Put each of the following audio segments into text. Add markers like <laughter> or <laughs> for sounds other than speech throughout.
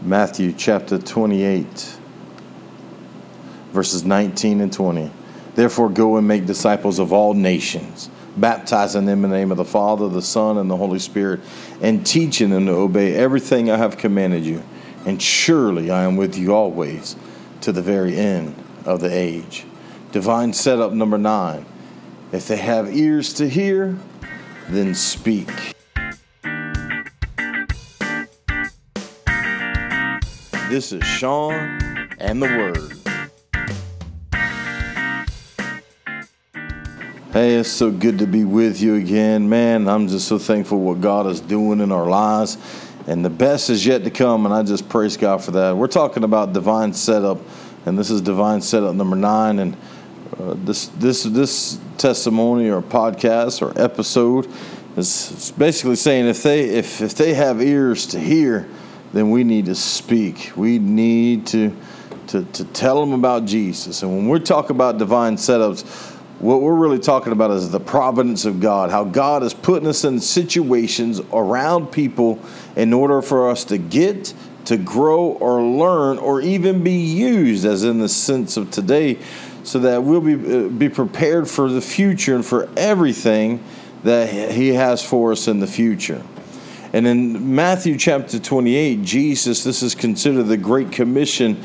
Matthew chapter 28, verses 19 and 20. Therefore, go and make disciples of all nations, baptizing them in the name of the Father, the Son, and the Holy Spirit, and teaching them to obey everything I have commanded you. And surely I am with you always to the very end of the age. Divine setup number nine. If they have ears to hear, then speak. This is Sean and the Word. Hey, it's so good to be with you again, man. I'm just so thankful what God is doing in our lives, and the best is yet to come. And I just praise God for that. We're talking about divine setup, and this is divine setup number nine. And uh, this this this testimony or podcast or episode is basically saying if they if if they have ears to hear then we need to speak. We need to, to, to tell them about Jesus. And when we talk about divine setups, what we're really talking about is the providence of God, how God is putting us in situations around people in order for us to get, to grow, or learn, or even be used, as in the sense of today, so that we'll be, uh, be prepared for the future and for everything that He has for us in the future. And in Matthew chapter 28, Jesus, this is considered the Great Commission.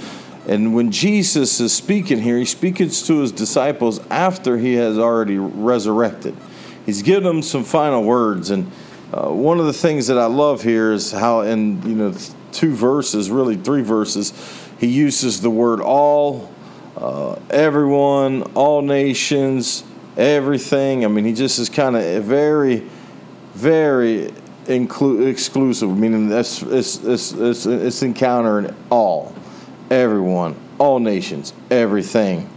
And when Jesus is speaking here, he speaks to his disciples after he has already resurrected. He's giving them some final words. And uh, one of the things that I love here is how, in you know, two verses, really three verses, he uses the word all, uh, everyone, all nations, everything. I mean, he just is kind of very, very include exclusive, meaning that's it's, it's, it's, it's encountering all, everyone, all nations, everything.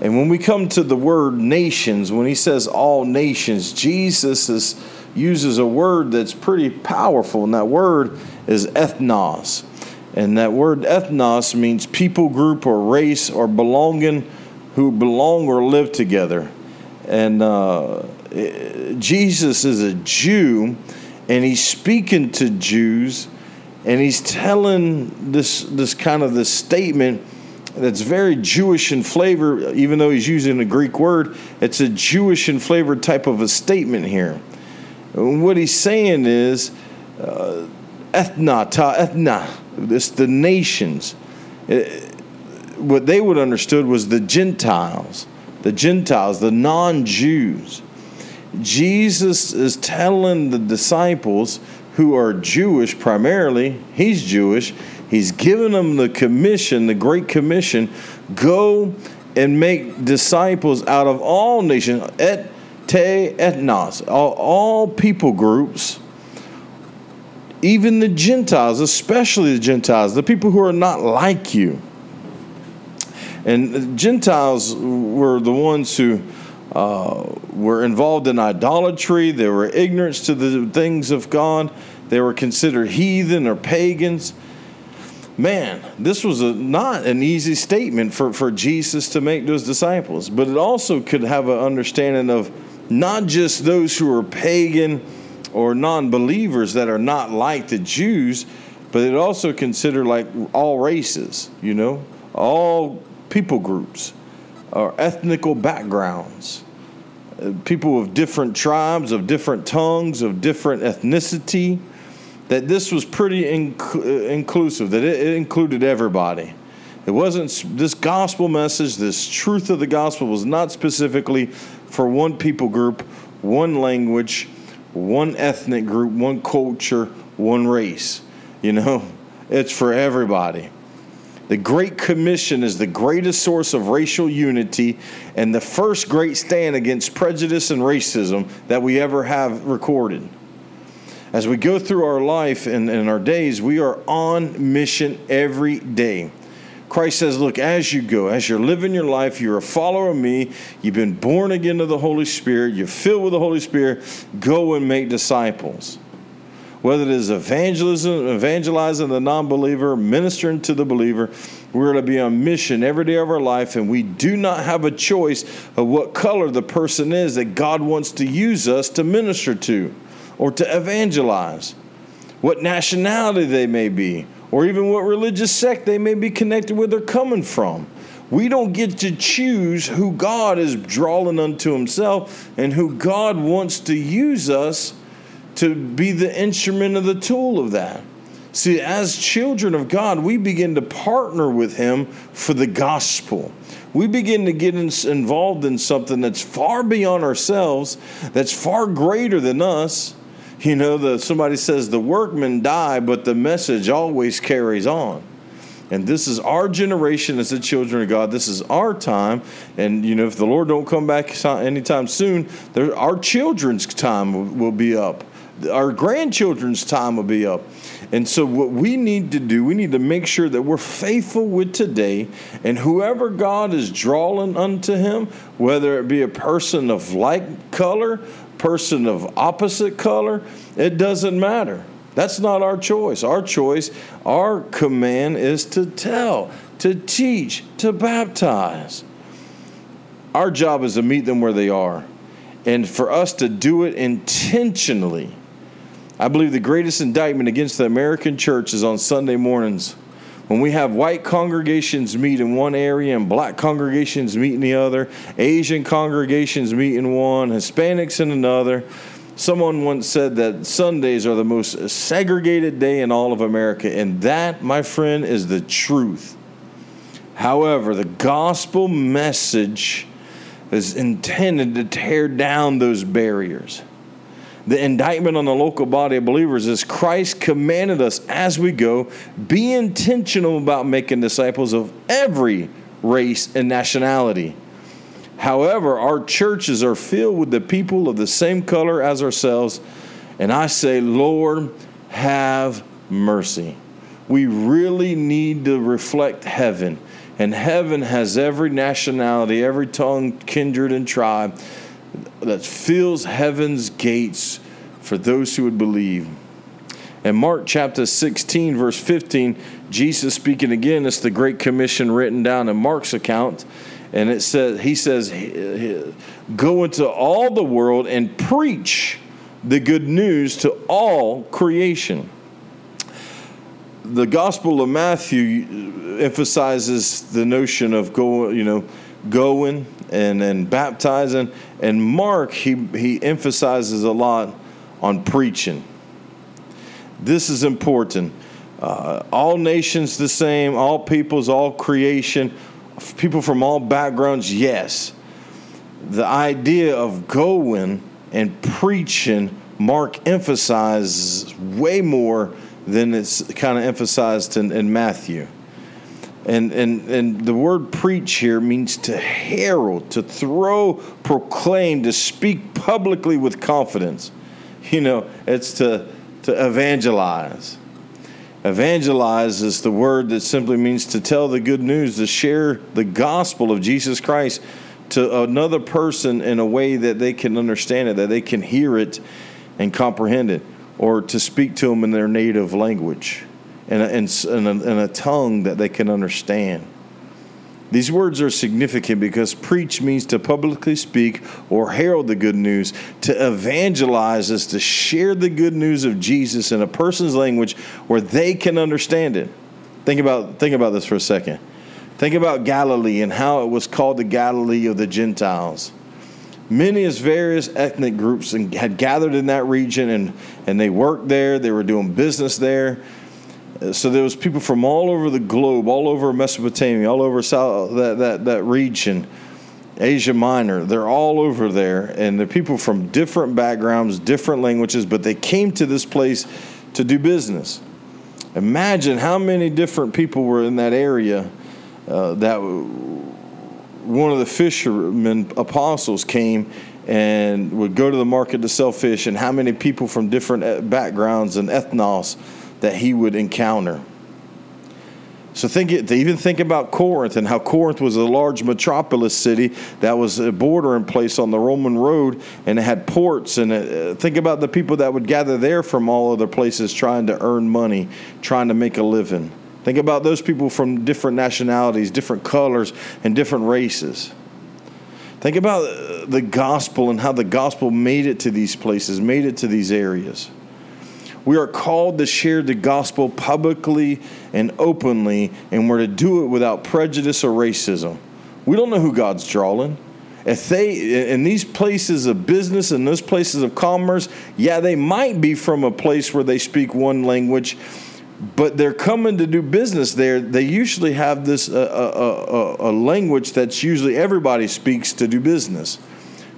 And when we come to the word nations, when he says all nations, Jesus is, uses a word that's pretty powerful, and that word is ethnos. And that word ethnos means people group or race or belonging who belong or live together. And uh, Jesus is a Jew and he's speaking to Jews and he's telling this this kind of this statement that's very Jewish in flavor, even though he's using a Greek word, it's a Jewish in flavor type of a statement here. And what he's saying is, uh, ethna, ta ethna, this the nations. It, uh, what they would understood was the Gentiles, the Gentiles, the non-Jews. Jesus is telling the disciples who are Jewish primarily, he's Jewish, he's given them the commission, the Great Commission go and make disciples out of all nations, et te etnos, all, all people groups, even the Gentiles, especially the Gentiles, the people who are not like you. And Gentiles were the ones who uh, were involved in idolatry. They were ignorant to the things of God. They were considered heathen or pagans. Man, this was a, not an easy statement for, for Jesus to make to his disciples, but it also could have an understanding of not just those who are pagan or non believers that are not like the Jews, but it also considered like all races, you know, all people groups or ethnical backgrounds. People of different tribes, of different tongues, of different ethnicity, that this was pretty inc- uh, inclusive, that it, it included everybody. It wasn't this gospel message, this truth of the gospel was not specifically for one people group, one language, one ethnic group, one culture, one race. You know, <laughs> it's for everybody. The Great Commission is the greatest source of racial unity and the first great stand against prejudice and racism that we ever have recorded. As we go through our life and, and our days, we are on mission every day. Christ says, Look, as you go, as you're living your life, you're a follower of me, you've been born again of the Holy Spirit, you're filled with the Holy Spirit, go and make disciples whether it is evangelism, evangelizing the non believer, ministering to the believer. We're to be on mission every day of our life, and we do not have a choice of what color the person is that God wants to use us to minister to or to evangelize, what nationality they may be, or even what religious sect they may be connected with or coming from. We don't get to choose who God is drawing unto Himself and who God wants to use us to be the instrument of the tool of that. See, as children of God, we begin to partner with Him for the gospel. We begin to get involved in something that's far beyond ourselves, that's far greater than us. You know, the, somebody says the workmen die, but the message always carries on. And this is our generation as the children of God. This is our time. And, you know, if the Lord don't come back anytime soon, there, our children's time will be up. Our grandchildren's time will be up. And so, what we need to do, we need to make sure that we're faithful with today, and whoever God is drawing unto Him, whether it be a person of like color, person of opposite color, it doesn't matter. That's not our choice. Our choice, our command is to tell, to teach, to baptize. Our job is to meet them where they are and for us to do it intentionally. I believe the greatest indictment against the American church is on Sunday mornings when we have white congregations meet in one area and black congregations meet in the other, Asian congregations meet in one, Hispanics in another. Someone once said that Sundays are the most segregated day in all of America, and that, my friend, is the truth. However, the gospel message is intended to tear down those barriers. The indictment on the local body of believers is Christ commanded us as we go be intentional about making disciples of every race and nationality. However, our churches are filled with the people of the same color as ourselves. And I say, Lord, have mercy. We really need to reflect heaven. And heaven has every nationality, every tongue, kindred, and tribe that fills heaven's gates for those who would believe. In Mark chapter 16, verse 15, Jesus speaking again, it's the Great Commission written down in Mark's account. And it says, he says, go into all the world and preach the good news to all creation. The Gospel of Matthew emphasizes the notion of going, you know, going and, and baptizing. And Mark, he, he emphasizes a lot on preaching. This is important. Uh, all nations the same, all peoples, all creation people from all backgrounds, yes. The idea of going and preaching, Mark emphasizes way more than it's kind of emphasized in, in Matthew. And, and, and the word preach here means to herald, to throw, proclaim, to speak publicly with confidence. You know, it's to, to evangelize. Evangelize is the word that simply means to tell the good news, to share the gospel of Jesus Christ to another person in a way that they can understand it, that they can hear it and comprehend it, or to speak to them in their native language, in a, in a, in a tongue that they can understand. These words are significant because preach means to publicly speak or herald the good news. To evangelize is to share the good news of Jesus in a person's language where they can understand it. Think about, think about this for a second. Think about Galilee and how it was called the Galilee of the Gentiles. Many as various ethnic groups had gathered in that region and, and they worked there, they were doing business there so there was people from all over the globe, all over Mesopotamia, all over South, that, that, that region, Asia Minor. They're all over there, and they're people from different backgrounds, different languages, but they came to this place to do business. Imagine how many different people were in that area. Uh, that one of the fishermen apostles came and would go to the market to sell fish, and how many people from different uh, backgrounds and ethnos that he would encounter. So think even think about Corinth and how Corinth was a large metropolis city that was a bordering place on the Roman road and it had ports and it, uh, think about the people that would gather there from all other places trying to earn money, trying to make a living. Think about those people from different nationalities, different colors, and different races. Think about uh, the gospel and how the gospel made it to these places, made it to these areas. We are called to share the gospel publicly and openly, and we're to do it without prejudice or racism. We don't know who God's drawing. If they in these places of business and those places of commerce, yeah, they might be from a place where they speak one language, but they're coming to do business there. They usually have this uh, uh, uh, a language that's usually everybody speaks to do business.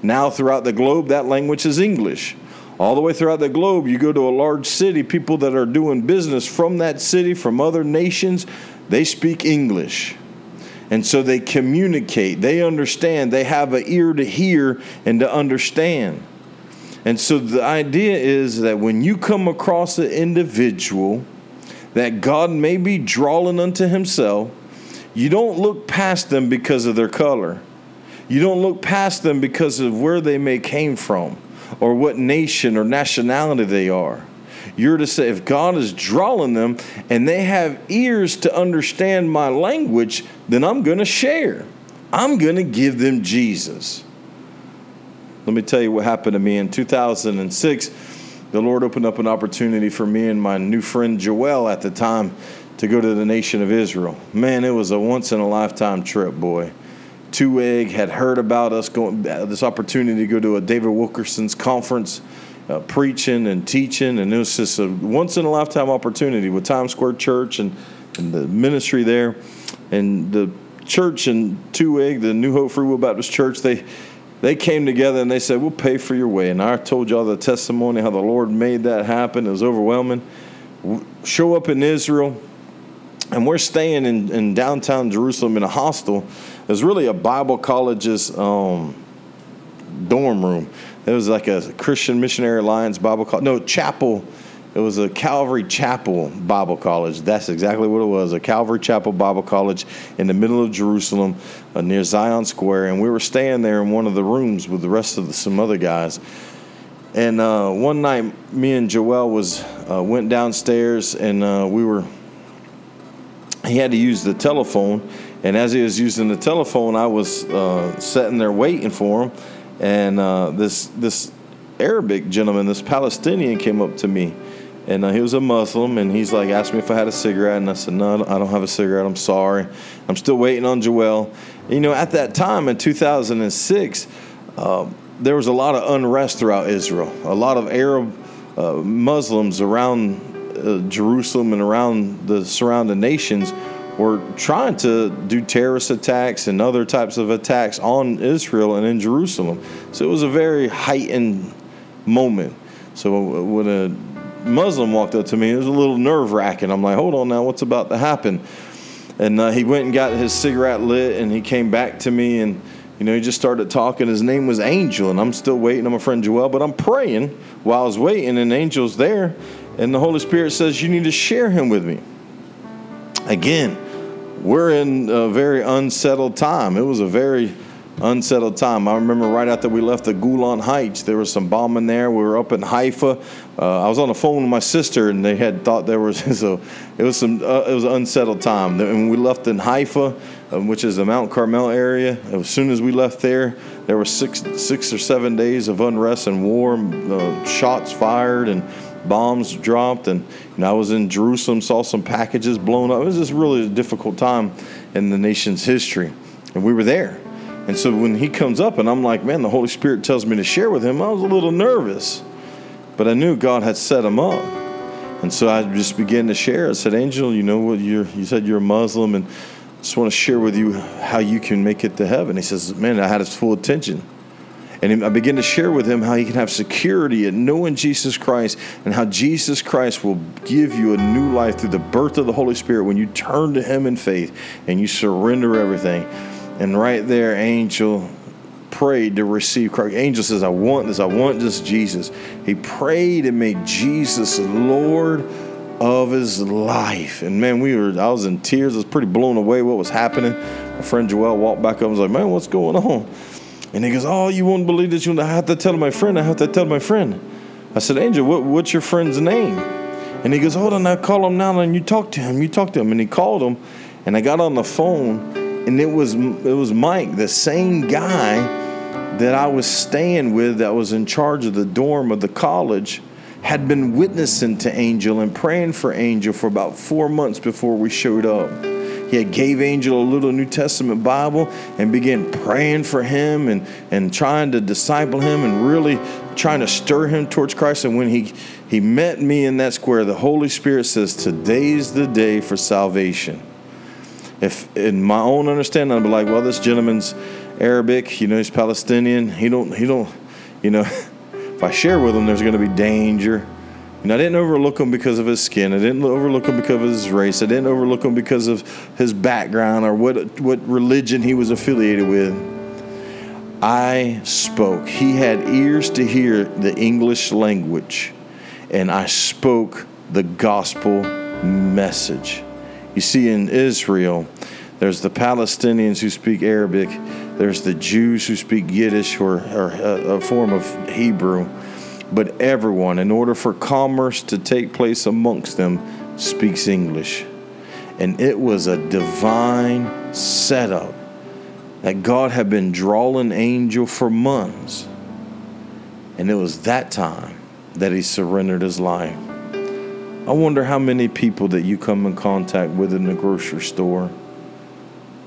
Now, throughout the globe, that language is English. All the way throughout the globe, you go to a large city, people that are doing business from that city, from other nations, they speak English. And so they communicate, they understand, they have an ear to hear and to understand. And so the idea is that when you come across an individual that God may be drawing unto himself, you don't look past them because of their color. You don't look past them because of where they may came from or what nation or nationality they are. You're to say, if God is drawing them and they have ears to understand my language, then I'm going to share. I'm going to give them Jesus. Let me tell you what happened to me in 2006 the Lord opened up an opportunity for me and my new friend Joel at the time to go to the nation of Israel. Man, it was a once in a lifetime trip, boy. Two Egg had heard about us going uh, this opportunity to go to a David Wilkerson's conference, uh, preaching and teaching, and it was just a once in a lifetime opportunity with Times Square Church and, and the ministry there, and the church in Two Egg, the New Hope Free Will Baptist Church. They they came together and they said, We'll pay for your way. And I told y'all the testimony how the Lord made that happen. It was overwhelming. Show up in Israel, and we're staying in, in downtown Jerusalem in a hostel. It was really a Bible college's um, dorm room. It was like a Christian Missionary Alliance Bible college. No, chapel it was a Calvary Chapel Bible College. That's exactly what it was a Calvary Chapel Bible College in the middle of Jerusalem uh, near Zion Square. And we were staying there in one of the rooms with the rest of the, some other guys. And uh, one night, me and Joel was uh, went downstairs, and uh, we were. He had to use the telephone, and as he was using the telephone, I was uh, sitting there waiting for him. And uh, this this Arabic gentleman, this Palestinian, came up to me, and uh, he was a Muslim, and he's like asked me if I had a cigarette, and I said no, I don't have a cigarette. I'm sorry. I'm still waiting on Joel. You know, at that time in 2006, uh, there was a lot of unrest throughout Israel. A lot of Arab uh, Muslims around uh, Jerusalem and around the surrounding nations were trying to do terrorist attacks and other types of attacks on Israel and in Jerusalem. So it was a very heightened moment. So when a Muslim walked up to me. It was a little nerve wracking. I'm like, hold on now, what's about to happen? And uh, he went and got his cigarette lit, and he came back to me, and you know, he just started talking. His name was Angel, and I'm still waiting on my friend Joel, but I'm praying while I was waiting, and Angel's there, and the Holy Spirit says, You need to share him with me. Again, we're in a very unsettled time. It was a very unsettled time. I remember right after we left the Golan Heights, there was some bombing there. We were up in Haifa. Uh, I was on the phone with my sister, and they had thought there was <laughs> so it was some uh, it was an unsettled time. And we left in Haifa, um, which is the Mount Carmel area. As soon as we left there, there were six six or seven days of unrest and war, uh, shots fired, and bombs dropped. And you I was in Jerusalem, saw some packages blown up. It was just really a difficult time in the nation's history, and we were there. And so when he comes up and I'm like, man, the Holy Spirit tells me to share with him, I was a little nervous. But I knew God had set him up. And so I just began to share. I said, Angel, you know what you're you said you're a Muslim and I just want to share with you how you can make it to heaven. He says, Man, I had his full attention. And I began to share with him how he can have security in knowing Jesus Christ and how Jesus Christ will give you a new life through the birth of the Holy Spirit when you turn to him in faith and you surrender everything. And right there, Angel prayed to receive Christ. Angel says, I want this. I want this Jesus. He prayed and made Jesus Lord of his life. And man, we were, I was in tears. I was pretty blown away what was happening. My friend Joel walked back up and was like, man, what's going on? And he goes, oh, you won't believe this. I have to tell my friend. I have to tell my friend. I said, Angel, what, what's your friend's name? And he goes, hold on, I call him now and you talk to him. You talk to him. And he called him. And I got on the phone and it was it was Mike, the same guy that I was staying with that was in charge of the dorm of the college. had been witnessing to Angel and praying for Angel for about four months before we showed up. He gave Angel a little New Testament Bible and began praying for him and, and trying to disciple him and really trying to stir him towards Christ. And when he, he met me in that square, the Holy Spirit says, Today's the day for salvation. If in my own understanding, I'd be like, well, this gentleman's Arabic, you know, he's Palestinian. He don't, he don't, you know, <laughs> if I share with him, there's going to be danger. And I didn't overlook him because of his skin. I didn't overlook him because of his race. I didn't overlook him because of his background or what, what religion he was affiliated with. I spoke. He had ears to hear the English language, and I spoke the gospel message. You see, in Israel, there's the Palestinians who speak Arabic, there's the Jews who speak Yiddish or, or a, a form of Hebrew but everyone, in order for commerce to take place amongst them, speaks English. And it was a divine setup that God had been drawing Angel for months. And it was that time that he surrendered his life. I wonder how many people that you come in contact with in the grocery store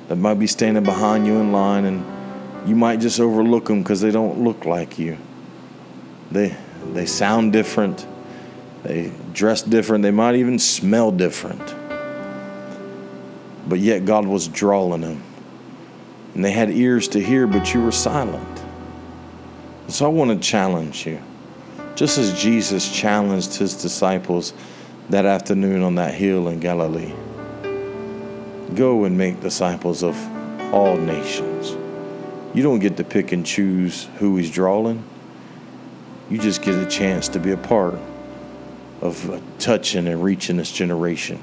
that might be standing behind you in line and you might just overlook them because they don't look like you. They they sound different. They dress different. They might even smell different. But yet God was drawing them. And they had ears to hear, but you were silent. So I want to challenge you. Just as Jesus challenged his disciples that afternoon on that hill in Galilee go and make disciples of all nations. You don't get to pick and choose who he's drawing you just get a chance to be a part of touching and reaching this generation.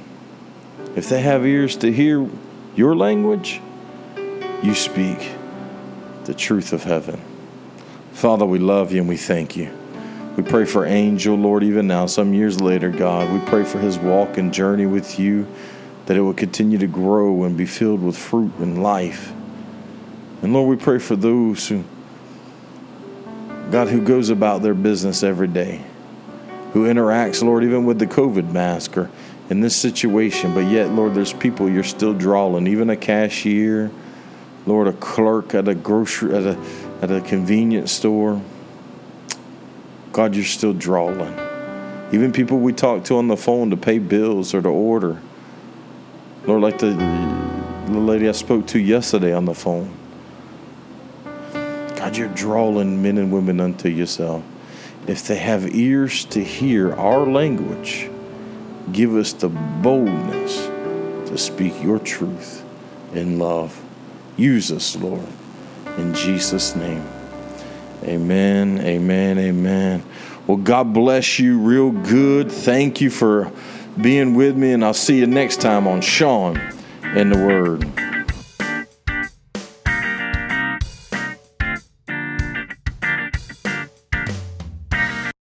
If they have ears to hear your language, you speak the truth of heaven. Father, we love you and we thank you. We pray for Angel, Lord, even now, some years later, God. We pray for his walk and journey with you, that it will continue to grow and be filled with fruit and life. And Lord, we pray for those who God, who goes about their business every day, who interacts, Lord, even with the COVID mask or in this situation, but yet, Lord, there's people you're still drawing, even a cashier, Lord, a clerk at a grocery, at a, at a convenience store. God, you're still drawing. Even people we talk to on the phone to pay bills or to order. Lord, like the, the lady I spoke to yesterday on the phone. God, you're drawing men and women unto yourself. If they have ears to hear our language, give us the boldness to speak your truth in love. Use us, Lord, in Jesus' name. Amen, amen, amen. Well, God bless you real good. Thank you for being with me, and I'll see you next time on Sean in the Word.